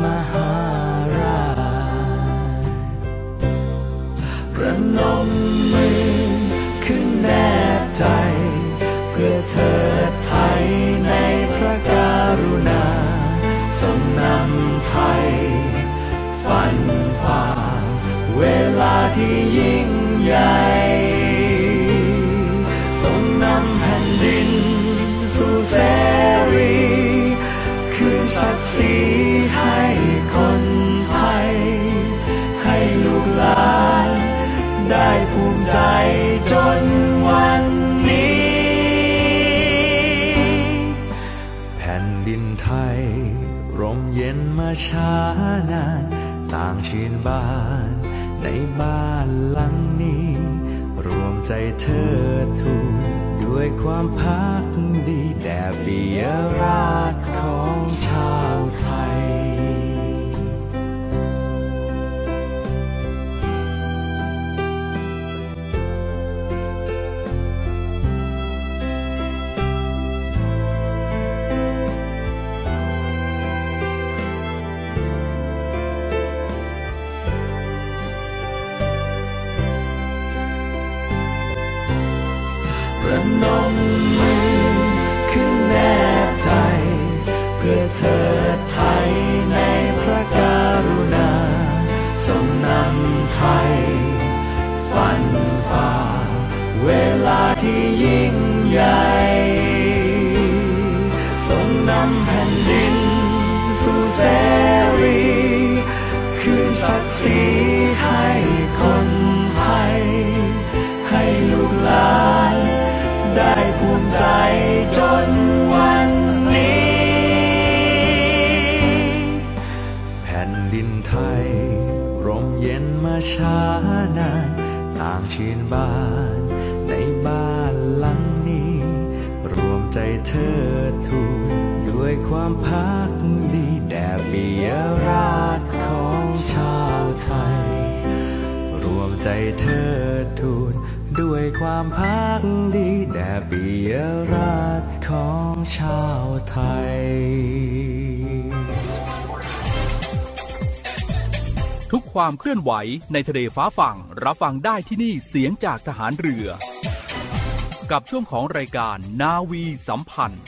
มห เธอถูกด้วยความพา ช้านานต่างชื่นบานในบ้านหลังนี้ รวมใจเธอทูนด้วยความพักดีแด่ปิยราชของชาวไทย รวมใจเธอทูนด้วยความพักดีแด่ปิยราชของชาวไทย ทุกความเคลื่อนไหวในทะเลฟ้าฝั่ง รับฟังได้ที่นี่เสียงจากทหารเรือ กับช่วงของรายการนาวีสัมพันธ์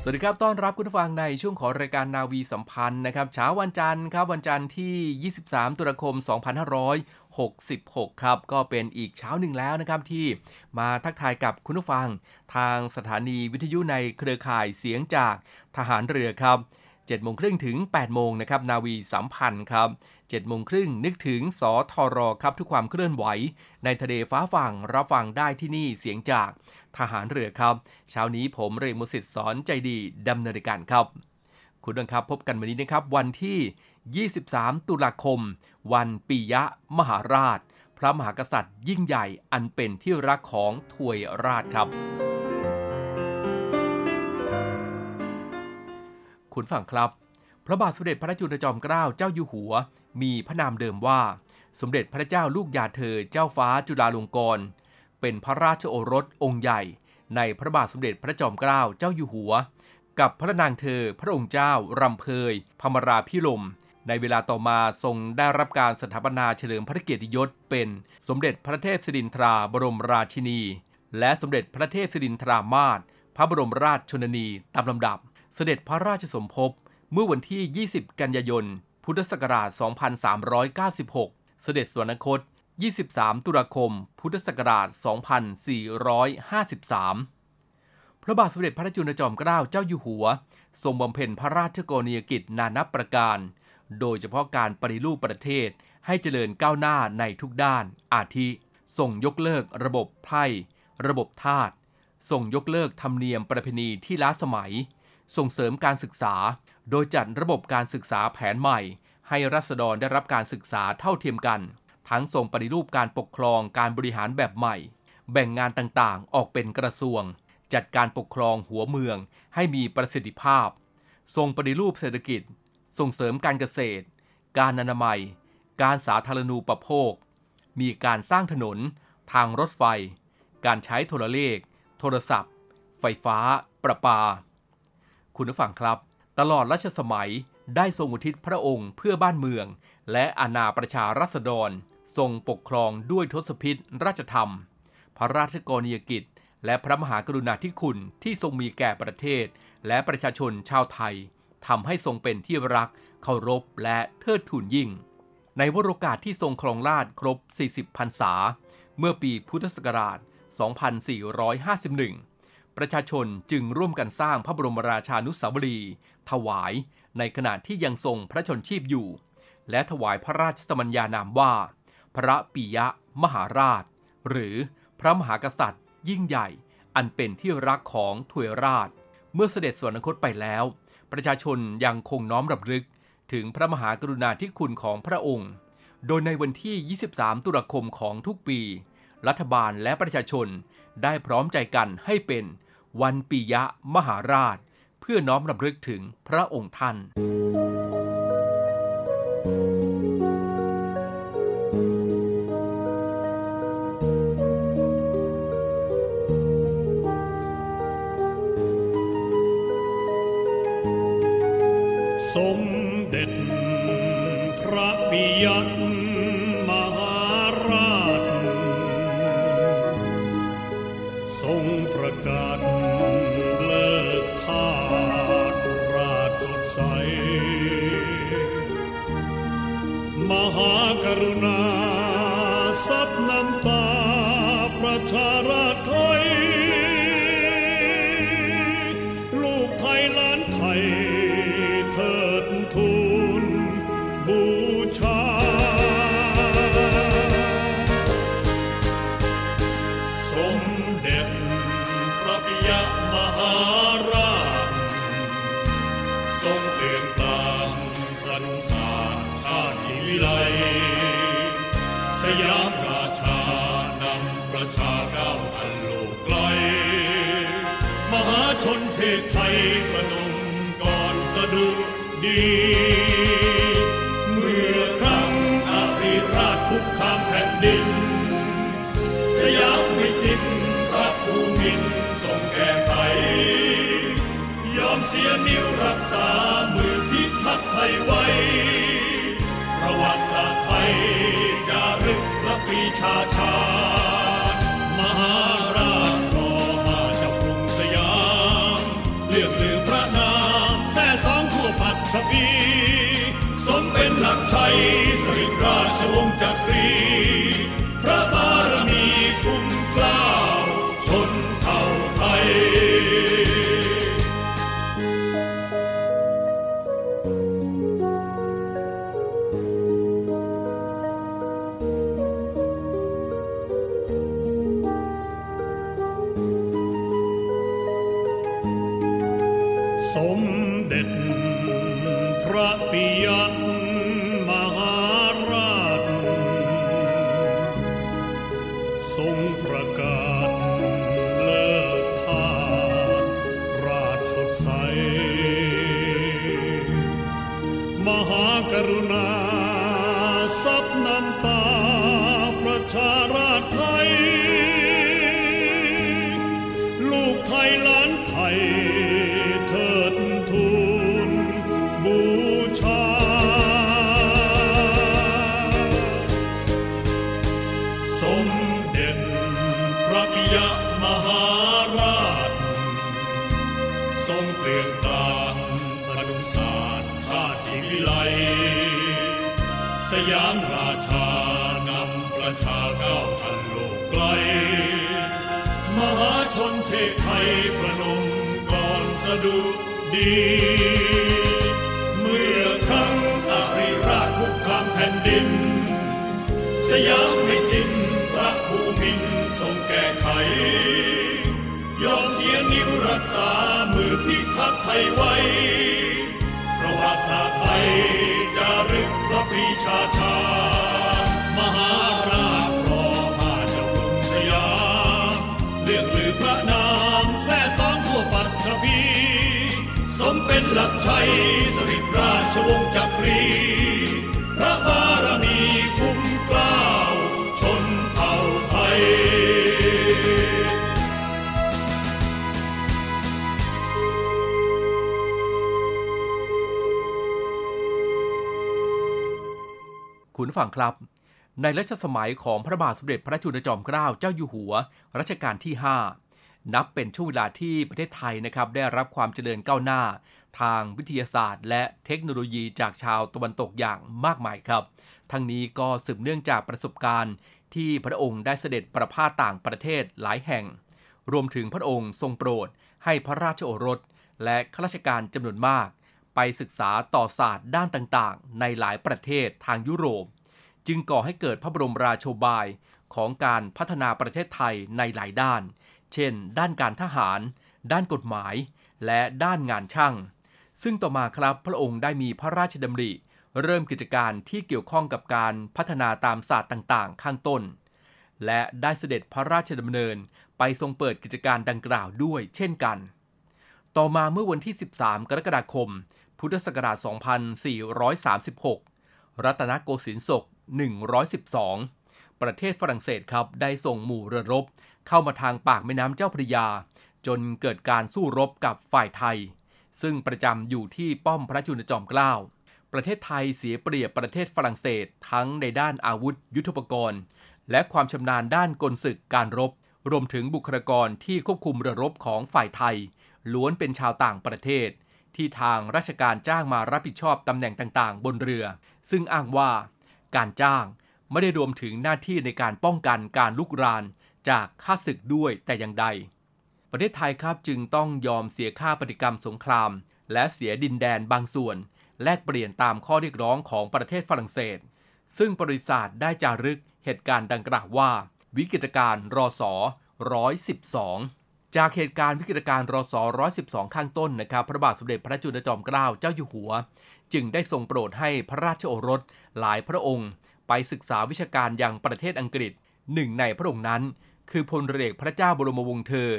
สวัสดีครับต้อนรับคุณผู้ฟังในช่วงของรายการนาวีสัมพันธ์นะครับเช้าวันจันทร์ครับวันจันทร์ที่ 23 ตุลาคม 2566 ครับ ก็เป็นอีกเช้าหนึ่งแล้วนะครับที่มาทักทายกับคุณผู้ฟัง ทางสถานีวิทยุในเครือข่ายเสียงจากทหารเรือครับ 7โมงครึ่งถึง 8 โมงนะครับ นาวีสัมพันธ์ครับ7โมงครึ่งนึกถึงสทรครับทุกความเคลื่อนไหว ในทะเลฟ้าฝั่งรับฟังได้ที่นี่เสียงจากทหารเรือครับ เช้านี้ผมเรมุสิตสอนใจดีดำเนินการครับ คุณผู้ชมครับพบกันวันนี้นะครับ วันที่ 23 ตุลาคม วันปิยะมหาราช พระมหากษัตริย์ยิ่งใหญ่อันเป็นที่รักของถวยราชครับ คุณฝั่งครับ พระบาทสมเด็จพระจุลจอมเกล้าเจ้าอยู่หัว มีพระนามเดิมว่า สมเด็จพระเจ้าลูกยาเธอเจ้าฟ้าจุฬาลงกรณ์เป็นพระราชโอรสองค์ใหญ่ ในพระบาทสมเด็จพระจอมเกล้าเจ้าอยู่หัว กับพระนางเธอพระองค์เจ้ารำเพยพมราพิลมในเวลาต่อมาทรงได้รับการสถาปนาเฉลิมพระเกียรติยศเป็นสมเด็จพระเทพสิรินทราบรมราชินี และสมเด็จพระเทพสิรินทรามาศพระบรมราชชนนีตามลำดับ เสด็จพระราชสมภพเมื่อวันที่ 20 กันยายน พุทธศักราช 2396 เสด็จสวรรคต 23 ตุลาคม พุทธศักราช 2453 พระบาทสมเด็จพระจุลจอมเกล้าเจ้าอยู่หัว ทรงบำเพ็ญพระราชกรณียกิจนานับประการ โดยเฉพาะการปฏิรูปประเทศให้เจริญก้าวหน้าในทุกด้าน อาทิส่งยกเลิกระบบไพร่ระบบทาสส่งยกเลิกธรรมเนียมประเพณีที่ล้าสมัย ส่งเสริมการศึกษา โดยจัดระบบการศึกษาแผนใหม่ ให้รัษฎรได้รับการศึกษาเท่าเทียมกัน ทั้งส่งปฏิรูปการปกครองการบริหารแบบใหม่ แบ่งงานต่างๆ ออกเป็นกระทรวง จัดการปกครองหัวเมือง ให้มีประสิทธิภาพทรงปฏิรูปเศรษฐกิจ ส่งเสริมการเกษตร การอนามัย การสาธารณูปโภค มีการสร้างถนน ทางรถไฟ การใช้โทรเลข โทรศัพท์ ไฟฟ้า ประปา คุณผู้ฟังครับ ตลอดรัชสมัยได้ทรงอุทิศพระองค์เพื่อบ้านเมือง และอาณาประชารัษฎร ทรงปกครองด้วยทศพิษราชธรรม พระราชกรณียกิจ และพระมหากรุณาธิคุณที่ทรงมีแก่ประเทศ และประชาชนชาวไทยทำให้ทรงเป็นที่รัก เคารพและเทิดทูนยิ่ง ในวโรกาสที่ทรงครองราชครบ 40 พรรษา เมื่อปีพุทธศักราช 2451 ประชาชนจึงร่วมกันสร้างพระบรมราชานุสาวรีย์ถวายในขณะที่ยังทรงพระชนชีพอยู่ และถวายพระราชสมัญญานามว่า พระปิยะมหาราช หรือพระมหากษัตริย์ ยิ่งใหญ่ อันเป็นที่รักของถวยราช เมื่อเสด็จสวรรคตไปแล้ว ประชาชนยังคงน้อมรำลึกถึงพระมหากรุณาธิคุณของพระองค์ โดยในวันที่ 23 ตุลาคมของทุกปี รัฐบาลและประชาชนได้พร้อมใจกันให้เป็น วันปิยะมหาราช เพื่อน้อมรำลึกถึงพระองค์ท่านสมเด็จพระปิยม ป ดีเมื่อครั้งอาริราชคุกคามแผ่นดิน สยามไม่สิ้นพระภูมินทรงแก้ไข ยอมเสียนิ้วรักษามือพิทักษ์ไทยไว้ ชัยสริตราชวงศ์จักรี พระบารมีคุ้มกล้าวชนเผ่าไทย คุณฟังครับ ในรัชสมัยของพระบาทสมเด็จพระจุลจอมเกล้าเจ้าอยู่หัว รัชกาลที่ 5 นับเป็นช่วงเวลาที่ประเทศไทยนะครับได้รับความเจริญก้าวหน้า ทางวิทยาศาสตร์ และเทคโนโลยีจากชาวตะวันตกอย่างมากมายครับ ทั้งนี้ก็สืบเนื่องจากประสบการณ์ที่พระองค์ได้เสด็จประพาสต่างประเทศหลายแห่ง รวมถึงพระองค์ทรงโปรด ให้พระราชโอรส และข้าราชการจำนวนมาก ไปศึกษาต่อศาสตร์ด้านต่างๆ ในหลายประเทศทางยุโรป จึงก่อให้เกิดพระบรมราโชบายของการพัฒนาประเทศไทยในหลายด้าน เช่น ด้านการทหาร ด้านกฎหมาย และด้านงานช่าง ซึ่งต่อมาครับพระองค์ได้มีพระราชดำริ เริ่มกิจการที่เกี่ยวข้องกับการพัฒนาตามศาสตร์ต่างๆ ข้างต้น และได้เสด็จพระราชดำเนินไปทรงเปิดกิจการดังกล่าวด้วยเช่นกัน ต่อมาเมื่อวันที่ 13 กรกฎาคม พุทธศักราช 2436 รัตนโกสินทร์ศก 112 ประเทศฝรั่งเศสครับได้ส่งหมู่เรือรบ เข้ามาทางปากแม่น้ำเจ้าพระยา จนเกิดการสู้รบกับฝ่ายไทย ซึ่งประจำอยู่ที่ป้อมพระจุลจอมเกล้า ประเทศไทยเสียเปรียบประเทศฝรั่งเศส ทั้งในด้านอาวุธยุทโธปกรณ์ และความชำนาญด้านกลศึกการรบ รวมถึงบุคลากรที่ควบคุมเรือรบของฝ่ายไทย ล้วนเป็นชาวต่างประเทศ ที่ทางราชการจ้างมารับผิดชอบตำแหน่งต่างๆ บนเรือ ซึ่งอ้างว่า การจ้างไม่ได้รวมถึงหน้าที่ในการป้องกันการลุกรานจากข้าศึกด้วยแต่อย่างใด ประเทศไทยครับจึงต้องยอมเสียค่าปฏิกรรมสงคราม และเสียดินแดนบางส่วน แลกเปลี่ยนตามข้อเรียกร้องของประเทศฝรั่งเศส ซึ่งบริษัทได้จารึกเหตุการณ์ดังกล่าวว่า วิกฤตการ์รอสอ112 จากเหตุการณ์วิกฤตการ์รอสอ112 ข้างต้นนะครับ พระบาทสมเด็จพระจุลจอมเกล้าเจ้าอยู่หัว จึงได้ทรงโปรดให้พระราชโอรสหลายพระองค์ ไปศึกษาวิชาการย่างประเทศอังกฤษหนึ่งในพระองค์นั้น คือพลเรือเอกพระเจ้าบรมวงศ์เธอ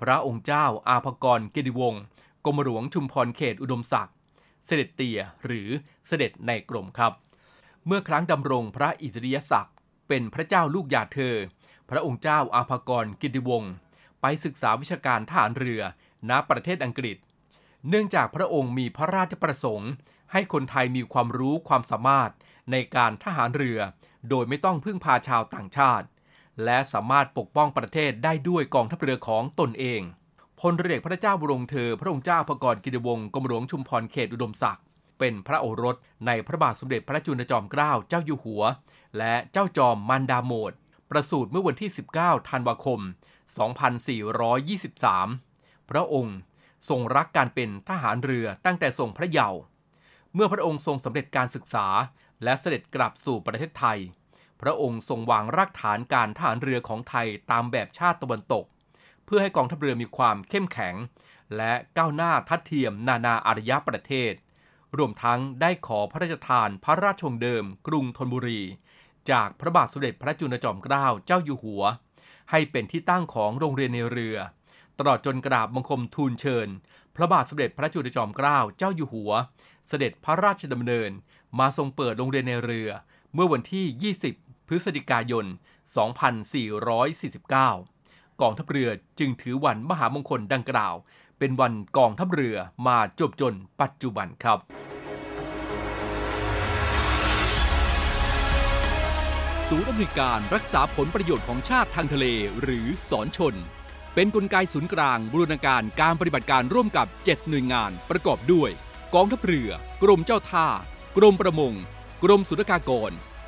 พระองค์เจ้าอาภกรเกดิวงศ์กรมหลวงชุมพรเขตอุดมศักดิ์เสด็จเตี่ยหรือเสด็จในกรมครับ เมื่อครั้งดำรงพระอิสริยศักดิ์เป็นพระเจ้าลูกยาเธอ พระองค์เจ้าอาภกรกิติวงศ์ไปศึกษาวิชาการทหารเรือณประเทศอังกฤษ เนื่องจากพระองค์มีพระราชประสงค์ ให้คนไทยมีความรู้ความสามารถในการทหารเรือ โดยไม่ต้องพึ่งพาชาวต่างชาติ และสามารถปกป้องประเทศได้ด้วยกองทัพเรือของตนเองพลเรือเอกพระเจ้าบรมเธอ พระองค์เจ้าพกรกิติวงศ์กรมหลวงชุมพรเขตอุดมศักดิ์เป็นพระโอรสในพระบาทสมเด็จพระจุลจอมเกล้าเจ้าอยู่หัว และเจ้าจอมมันดาโมดประสูติเมื่อวันที่ 19 ธันวาคม 2423 พระองค์ทรงรักการเป็นทหารเรือตั้งแต่ทรงพระเยาว์เมื่อพระองค์ทรงสำเร็จการศึกษา และเสด็จกลับสู่ประเทศไทย พระองค์ทรงวางรากฐานการทหารเรือของไทยตามแบบชาติตะวันตก เพื่อให้กองทัพเรือมีความเข้มแข็ง และก้าวหน้าทัดเทียมนานาอารยประเทศ รวมทั้งได้ขอพระราชทานพระราชวงเดิม กรุงธนบุรี จากพระบาทสมเด็จพระจุลจอมเกล้าเจ้าอยู่หัว ให้เป็นที่ตั้งของโรงเรียนในเรือ ตลอดจนกราบบังคมทูลเชิญ พระบาทสมเด็จพระจุลจอมเกล้าเจ้าอยู่หัว เสด็จพระราชดำเนิน มาทรงเปิดโรงเรียนในเรือ เมื่อวันที่ 20 พฤศจิกายน 2449 กองทัพเรือจึงถือวันมหามงคลดังกล่าว เป็นวันกองทัพเรือมาจบจนปัจจุบันครับศูนย์อำนวยการรักษาผลประโยชน์ของชาติทางทะเลหรือสอนชน เป็นนกลไกศูนย์กลางบูรณาการการปฏิบัติการร่วมกับ 7 หน่วยงานประกอบด้วย กองทัพเรือ กรมเจ้าท่า กรมประมง กรมสุรากากร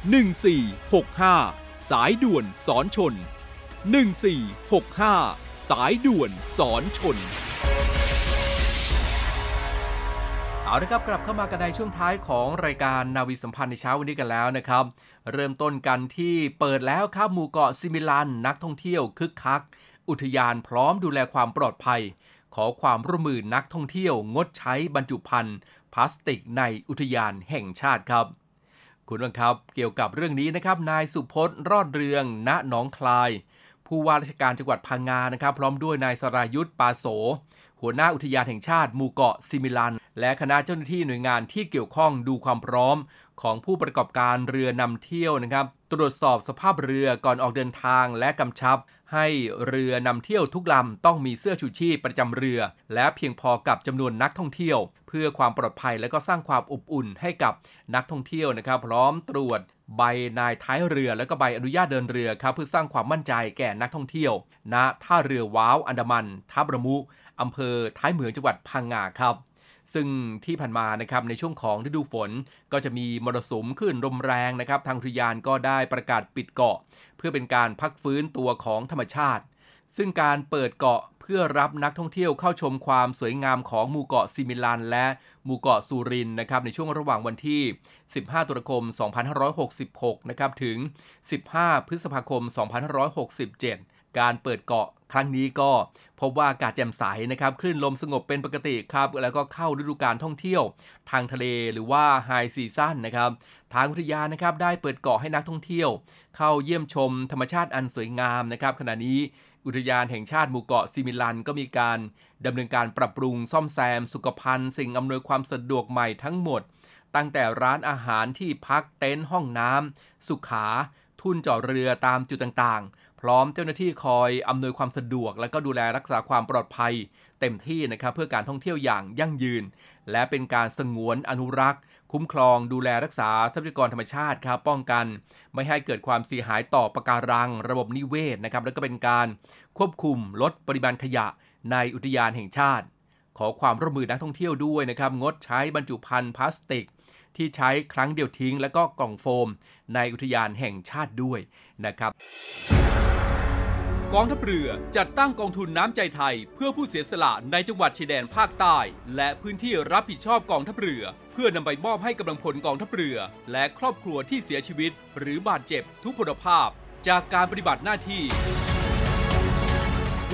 1465 สายด่วนสอนชน 1465 สายด่วนสอนชน เอาละครับกลับเข้ามากันในช่วงท้ายของรายการนาวีสัมพันธ์ในเช้าวันนี้กันแล้วนะครับ เริ่มต้นกันที่เปิดแล้วครับหมู่เกาะซิมิลัน นักท่องเที่ยวคึกคัก อุทยานพร้อมดูแลความปลอดภัย ขอความร่วมมือนักท่องเที่ยวงดใช้บรรจุภัณฑ์พลาสติกในอุทยานแห่งชาติครับ คุณวังครับ เกี่ยวกับเรื่องนี้นะครับ นายสุพจน์รอดเรือง ณ หนองคลาย ผู้ว่าราชการจังหวัดพังงานะครับ พร้อมด้วยนายสรายุทธ์ปาโส หัวหน้าอุทยานแห่งชาติหมู่เกาะซิมิลัน และคณะเจ้าหน้าที่หน่วยงานที่เกี่ยวข้องดูความพร้อม ของผู้ประกอบการเรือนำเที่ยวนะครับ ตรวจสอบสภาพเรือก่อนออกเดินทางและกำชับ ให้เรือนำเที่ยวทุกลำต้องมีเสื้อชูชีพประจำเรือ และเพียงพอกับจำนวนนักท่องเที่ยว เพื่อความปลอดภัยและก็สร้างความอบอุ่นให้กับนักท่องเที่ยวนะครับ พร้อมตรวจใบนายท้ายเรือและก็ใบอนุญาตเดินเรือครับเพื่อสร้างความมั่นใจแก่นักท่องเที่ยวณท่าเรือว้าวอันดามันทับระมุอำเภอท้ายเหมืองจังหวัดพังงาครับ ซึ่งที่ผ่านมานะครับในช่วงของฤดูฝน ก็จะมีมรสุมคลื่นลมแรงนะครับ ทางอุทยานก็ได้ประกาศปิดเกาะ เพื่อเป็นการพักฟื้นตัวของธรรมชาติ ซึ่งการเปิดเกาะเพื่อรับนักท่องเที่ยวเข้าชมความสวยงามของหมู่เกาะซิมิลัน และหมู่เกาะสุรินนะครับในช่วงระหว่างวันที่ 15 ตุลาคม 2566 นะครับถึง 15 พฤษภาคม 2567 การเปิดเกาะ ครั้งนี้ก็พบว่าอากาศแจ่มใสนะครับคลื่นลมสงบเป็นปกติครับ แล้วก็เข้าฤดูการท่องเที่ยวทางทะเลหรือว่าไฮซีซั่นนะครับ ทางอุทยานนะครับได้เปิดเกาะให้นักท่องเที่ยว เข้าเยี่ยมชมธรรมชาติอันสวยงามนะครับ ขณะนี้อุทยานแห่งชาติหมู่เกาะซิมิลันก็มีการดำเนินการปรับปรุงซ่อมแซม สุขภัณฑ์ สิ่งอำนวยความสะดวกใหม่ทั้งหมด ตั้งแต่ร้านอาหารที่พักเต็นท์ห้องน้ำสุขา ทุ่นจอดเรือตามจุดต่างๆ พร้อมเจ้าหน้าที่คอยอำนวยความสะดวก และก็ดูแลรักษาความปลอดภัย เต็มที่นะครับเพื่อการท่องเที่ยวอย่างยั่งยืน และเป็นการสงวนอนุรักษ์ คุ้มครองดูแลรักษาทรัพยากรธรรมชาติครับป้องกัน ไม่ให้เกิดความเสียหายต่อปะการัง ระบบนิเวศนะครับแล้วก็เป็นการควบคุมลดปริมาณขยะในอุทยานแห่งชาติ ขอความร่วมมือนักท่องเที่ยวด้วยนะครับงดใช้บรรจุภัณฑ์พลาสติกที่ใช้ครั้งเดียวทิ้ง และก็กล่องโฟม ในอุทยานแห่งชาติด้วยนะครับกองทัพเรือจัดตั้งกองทุนน้ำใจไทย เพื่อผู้เสียสละในจังหวัดชายแดนภาคใต้ และพื้นที่รับผิดชอบกองทัพเรือ เพื่อนำไปมอบให้กำลังพลกองทัพเรือ และครอบครัวที่เสียชีวิต หรือบาดเจ็บทุกพลภาพ จากการปฏิบัติหน้าที่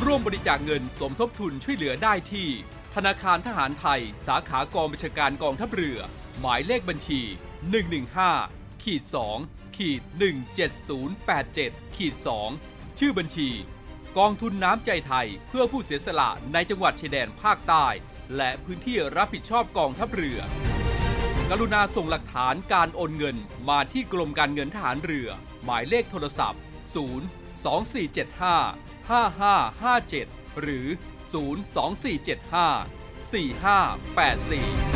ร่วมบริจาคเงินสมทบทุนช่วยเหลือได้ที่ ธนาคารทหารไทย สาขากองบัญชาการกองทัพเรือ หมายเลขบัญชี 115 ขีด2ขีด17087ขีด2ชื่อบัญชี กองทุนน้ำใจไทยเพื่อผู้เสียสละในจังหวัดชายแดนภาคใต้ และพื้นที่รับผิดชอบกองทัพเรือ กรุณาส่งหลักฐานการโอนเงินมาที่กรมการเงินทหารเรือ หมายเลขโทรศัพท์ 0 2475 5557 หรือ 02475 4584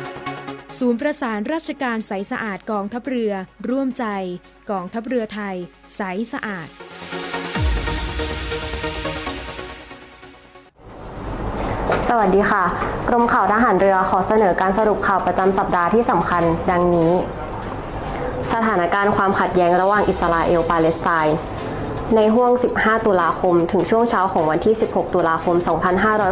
ศูนย์ประสานราชการใสสะอาดกองทัพเรือ ร่วมใจ กองทัพเรือไทย ใสสะอาด สวัสดีค่ะ กรมข่าวทหารเรือขอเสนอการสรุปข่าวประจำสัปดาห์ที่สำคัญ ดังนี้ สถานการณ์ความขัดแย้งระหว่างอิสราเอลปาเลสไตน์ ในห่วง 15 ตุลาคม ถึงช่วงเช้าของวันที่ 16 ตุลาคม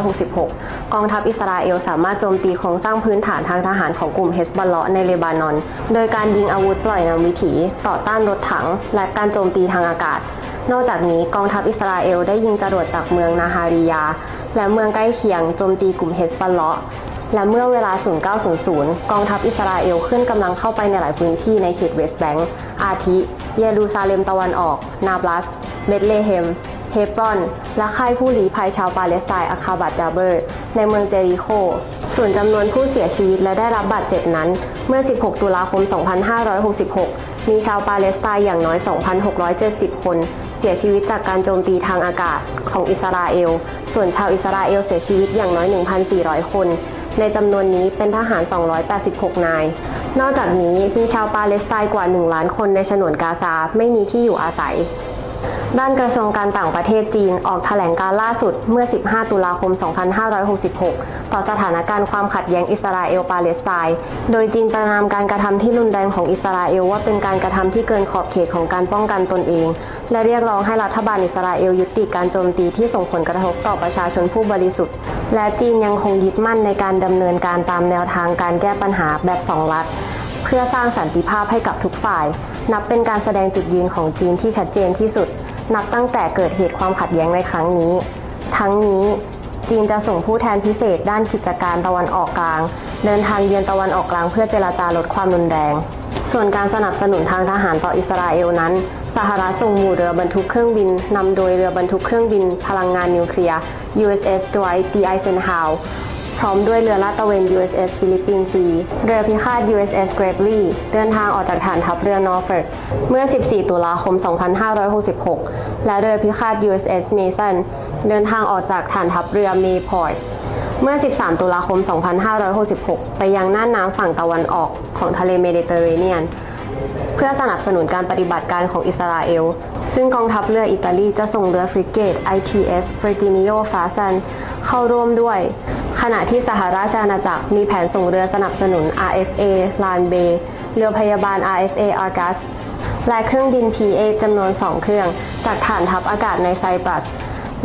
2566 กองทัพอิสราเอลสามารถโจมตีโครงสร้างพื้นฐานทางทหารของกลุ่มเฮสบอลเลาะในเลบานอน โดยการยิงอาวุธปล่อยนำวิถี ต่อต้านรถถัง และการโจมตีทางอากาศ นอกจากนี้กองทัพอิสราเอลได้ยิงจรวดจากเมืองนาฮาริยา และเมืองใกล้เคียงโจมตีกลุ่มเฮสบอลเลาะ และเมื่อเวลา 0900 กองทัพอิสราเอลขึ้นกำลังเข้าไปในหลายพื้นที่ในเขตเวสต์แบงก์อาทิ เยรูซาเล็มตะวันออก นาบลัส เบธเลเฮม เฮบรอน และค่ายผู้ลี้ภัยชาวปาเลสไตน์อาคาบัตจาเบอร์ ในเมืองเจริโค ส่วนจำนวนผู้เสียชีวิตและได้รับบาดเจ็บนั้น เมื่อ 16 ตุลาคม 2566 มีชาวปาเลสไตน์อย่างน้อย 2,670 คนเสียชีวิตจากการโจมตีทางอากาศของอิสราเอล ส่วนชาวอิสราเอลเสียชีวิตอย่างน้อย 1,400 คน ในจำนวนนี้เป็นทหาร 286 นาย นอกจากนี้มีชาวปาเลสไตน์กว่า 1 ล้านคนในฉนวนกาซาไม่มีที่อยู่อาศัย ด้านกระทรวงการต่างประเทศจีนออกแถลงการล่าสุดเมื่อ 15 ตุลาคม 2566 ต่อสถานการณ์ความขัดแย้งอิสราเอลปาเลสไตน์ โดยจีนประนามการกระทำที่รุนแรงของอิสราเอลว่าเป็นการกระทำที่เกินขอบเขตของการป้องกันตนเอง และเรียกร้องให้รัฐบาลอิสราเอลยุติการโจมตีที่ส่งผลกระทบต่อประชาชนผู้บริสุทธิ์ และจีนยังคงยึดมั่นในการดำเนินการตามแนวทางการแก้ปัญหาแบบสองรัฐเพื่อสร้างสันติภาพให้กับทุกฝ่าย นับเป็นการแสดงจุดยืนของจีนที่ชัดเจนที่สุด นับตั้งแต่เกิดเหตุความขัดแย้งในครั้งนี้ ทั้งนี้จีนจะส่งผู้แทนพิเศษด้านกิจการตะวันออกกลาง เดินทางเยือนตะวันออกกลางเพื่อเจรจาลดความรุนแรง ส่วนการสนับสนุนทางทหารต่ออิสราเอลนั้นสหรัฐส่งหมู่เรือบรรทุกเครื่องบินนำโดยเรือบรรทุกเครื่องบินพลังงานนิวเคลียร์ USS Dwight D. Eisenhower พร้อมด้วยเรือลาดตระเวน USS Philippine Sea เรือพิฆาต USS Gravely เดินทางออกจากฐานทัพเรือ Norfolk เมื่อ 14 ตุลาคม 2566 และเรือพิฆาต USS Mason เดินทางออกจากฐานทัพเรือ Mayport เมื่อ 13 ตุลาคม 2566 ไปยังน่านน้ำฝั่งตะวันออกของทะเลเมดิเตอร์เรเนียน พื่อสนับสนุนการปฏิบัติการของอิสราเอล ซึ่งกองทัพเรืออิตาลีจะส่งเรือฟริเกต ITS Virginio Fasan เข้าร่วมด้วย ขณะที่สหราชอาณาจักรมีแผนส่งเรือสนับสนุน RFA ลานเบเรือพยาบาล RFA Argus และเครื่องบิน P-8 จำนวน 2 เครื่อง จากฐานทัพอากาศในไซปรัส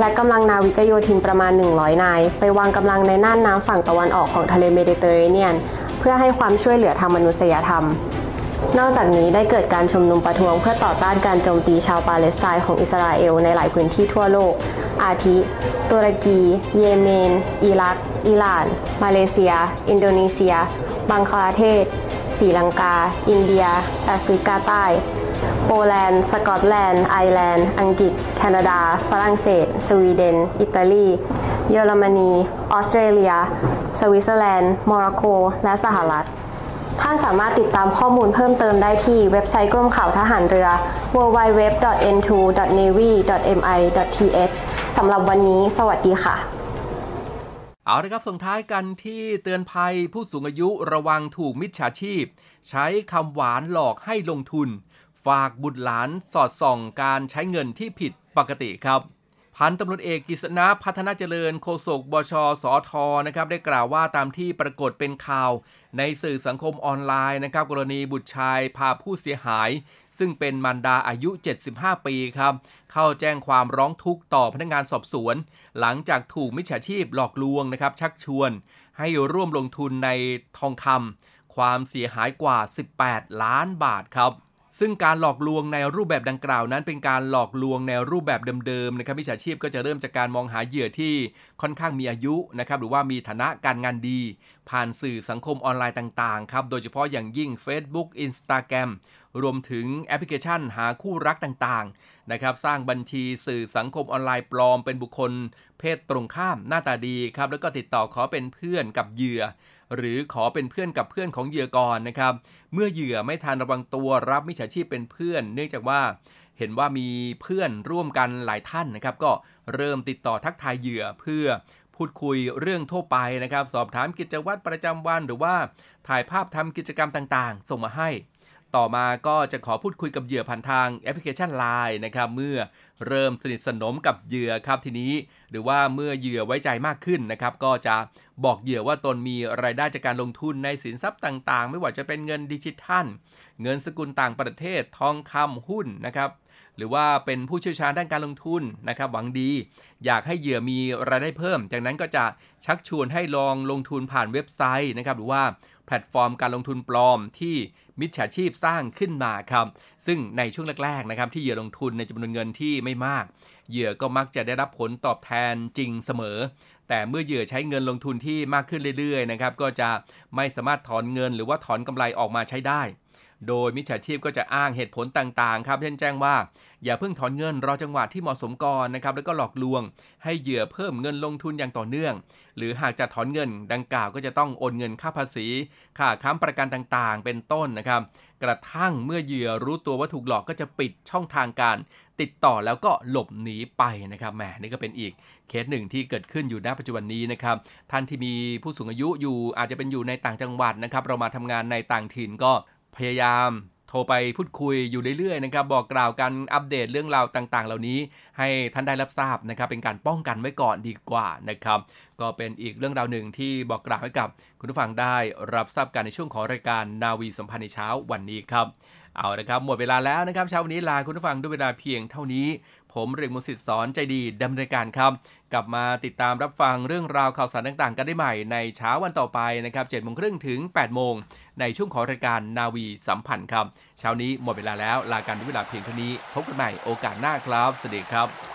และกำลังนาวิกโยธินประมาณ 100 นาย ไปวางกำลังในน่านน้ำฝั่งตะวันออกของทะเลเมดิเตอร์เรเนียน เพื่อให้ความช่วยเหลือทางมนุษยธรรม นอกจากนี้ได้เกิดการชุมนุมประท้วงเพื่อต่อต้านการโจมตีชาวปาเลสไตน์ของอิสราเอลในหลายพื้นที่ทั่วโลก อาทิ ตุรกี เยเมน อิรัก อิหร่าน มาเลเซีย อินโดนีเซีย บังคลาเทศศรีลังกา อินเดีย แอฟริกาใต้ โปแลนด์ สกอตแลนด์ ไอร์แลนด์ อังกฤษ แคนาดา ฝรั่งเศส สวีเดน อิตาลี เยอรมนี ออสเตรเลีย สวิตเซอร์แลนด์ โมร็อกโก และสหรัฐ ท่านสามารถติดตามข้อมูลเพิ่มเติมได้ที่เว็บไซต์กรมข่าวทหารเรือ www.n2.navy.mi.th สำหรับวันนี้ สวัสดีค่ะ เอาละครับส่งท้ายกันที่เตือนภัยผู้สูงอายุระวังถูกมิจฉาชีพ ใช้คำหวานหลอกให้ลงทุน ฝากบุตรหลานสอดส่องการใช้เงินที่ผิดปกติครับ พันตำรวจเอกกิษณะพัฒนาเจริญโฆษกบชสอทนะครับได้กล่าวว่าตามที่ปรากฏเป็นข่าว ในสื่อสังคมออนไลน์นะครับกรณีบุตรชายพาผู้เสียหาย ซึ่งเป็นมารดาอายุ 75 ปีครับเข้าแจ้งความร้องทุกข์ต่อพนักงานสอบสวน หลังจากถูกมิจฉาชีพหลอกลวงนะครับชักชวน ให้ร่วมลงทุนในทองคำความเสียหายกว่า 18 ล้านบาทครับ ซึ่งการหลอกลวงในรูปแบบดังกล่าวนั้น เป็นการหลอกลวงในรูปแบบเดิมๆนะครับมิจฉาชีพก็จะเริ่มจากการมองหาเหยื่อที่ค่อนข้างมีอายุนะครับหรือว่ามีฐานะการงานดี ผ่านสื่อสังคมออนไลน์ต่างๆครับโดยเฉพาะอย่างยิ่ง Facebook Instagram รวมถึงแอปพลิเคชันหาคู่รักต่างๆนะครับสร้างบัญชีสื่อสังคมออนไลน์ปลอมเป็นบุคคล เพศตรงข้ามหน้าตาดีครับแล้วก็ติดต่อขอเป็นเพื่อนกับเหยื่อ หรือขอเป็นเพื่อนกับเพื่อนของเหยื่อก่อนนะครับ เมื่อเหยื่อไม่ทันระวังตัวรับมิจฉาชีพเป็นเพื่อน เนื่องจากว่าเห็นว่ามีเพื่อนร่วมกันหลายท่านนะครับ ก็เริ่มติดต่อทักทายเหยื่อเพื่อพูดคุยเรื่องทั่วไปนะครับ สอบถามกิจวัตรประจำวันหรือว่าถ่ายภาพทำกิจกรรมต่างๆ ส่งมาให้ ต่อมาก็จะขอพูดคุยกับเหยื่อผ่านทางแอปพลิเคชัน Line นะครับเมื่อเริ่มสนิทสนมกับเหยื่อครับทีนี้ หรือว่าเมื่อเหยื่อไว้ใจมากขึ้นนะครับก็จะบอกเหยื่อว่าตนมีรายได้จากการลงทุนในสินทรัพย์ต่างๆ ไม่ว่าจะเป็นเงินดิจิทัล เงินสกุลต่างประเทศทองคำหุ้นนะครับหรือว่าเป็นผู้เชี่ยวชาญด้านการลงทุนนะครับหวังดี อยากให้เหยื่อมีรายได้เพิ่ม จากนั้นก็จะชักชวนให้ลองลงทุนผ่านเว็บไซต์นะครับหรือว่า แพลตฟอร์มการลงทุนปลอมที่มิจฉาชีพสร้างขึ้นมาครับ ซึ่งในช่วงแรกๆนะครับที่เหยื่อลงทุนในจำนวนเงินที่ไม่มาก เหยื่อก็มักจะได้รับผลตอบแทนจริงเสมอ แต่เมื่อเหยื่อใช้เงินลงทุนที่มากขึ้นเรื่อยๆนะครับก็จะไม่สามารถถอนเงินหรือว่าถอนกำไรออกมาใช้ได้ โดยมิจฉาชีพก็จะอ้างเหตุผลต่างๆครับเช่นแจ้งว่า อย่าเพิ่งถอนเงินรอจังหวะที่เหมาะสมก่อนนะครับแล้วก็หลอกลวง ให้เหยื่อเพิ่มเงินลงทุนอย่างต่อเนื่อง หรือหากจะถอนเงินดังกล่าวก็จะต้องโอนเงินค่าภาษี ค่าค้ำประกันต่างๆ เป็นต้นนะครับ กระทั่งเมื่อเหยื่อรู้ตัวว่าถูกหลอกก็จะปิดช่องทางการติดต่อแล้วก็หลบหนีไปนะครับแหมนี่ก็เป็นอีกเคสหนึ่งที่เกิดขึ้นอยู่ณปัจจุบันนี้นะครับท่านที่มีผู้สูงอายุอยู่อาจจะเป็นอยู่ในต่างจังหวัดนะครับ เรามาทำงานในต่างถิ่นก็ พยายามโทรไปพูดคุยอยู่เรื่อยๆนะครับบอกกล่าวกันอัปเดตเรื่องราวต่างๆ เหล่านี้ให้ท่านได้รับทราบนะครับเป็นการป้องกันไว้ก่อนดีกว่านะครับก็เป็นอีกเรื่องราวหนึ่งที่บอกกล่าวให้กับคุณผู้ฟังได้รับทราบกันในช่วงของรายการนาวีสัมพันธ์ในเช้าวันนี้ครับเอาละครับหมดเวลาแล้วนะครับเช้าวันนี้ลาคุณผู้ฟังด้วยเวลาเพียงเท่านี้ ผมเรียกมุสิตสอนใจดีดำเนินการครับ กลับมาติดตามรับฟังเรื่องราวข่าวสารต่างๆ กันได้ใหม่ในเช้าวันต่อไปนะครับ7โมงครึ่งถึง8โมง ในช่วงของรายการนาวีสัมพันธ์ครับ เช้านี้หมดเวลาแล้วลากันด้วยเวลาเพียงเท่านี้พบกันใหม่โอกาสหน้าครับสวัสดีครับ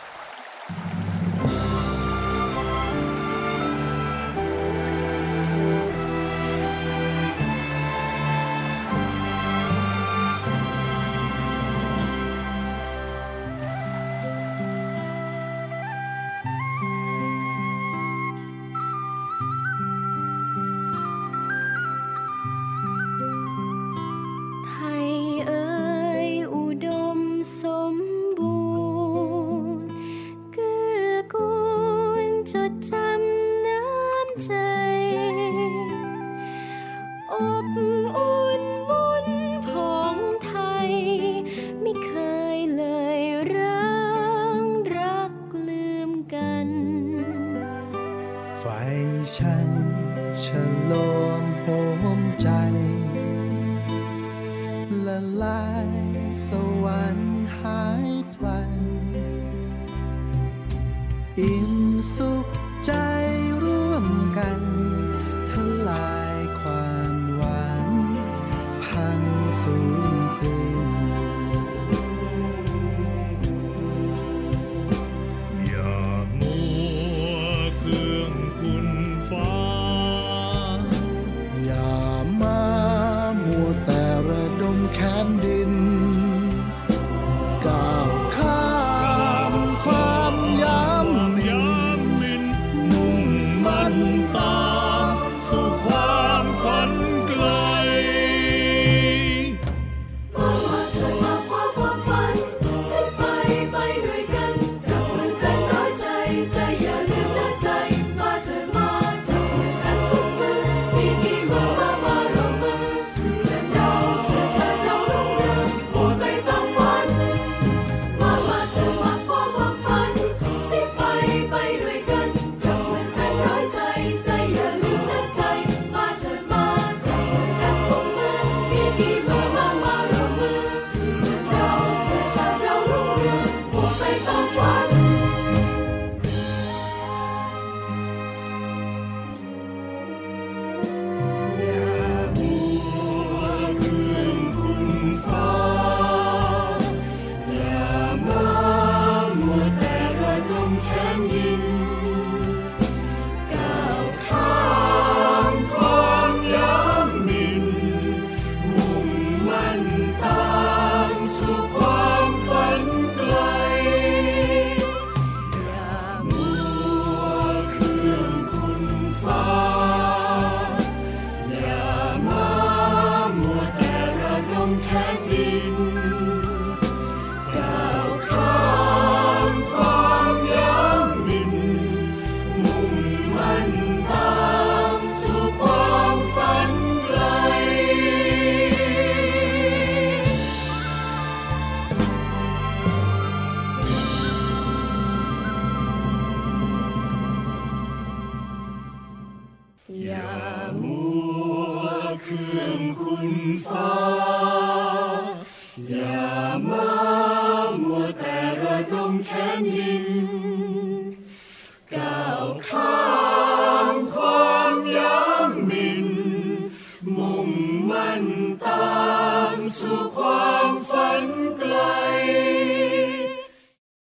ลายสวรรค์หายพลันอิ่มสุข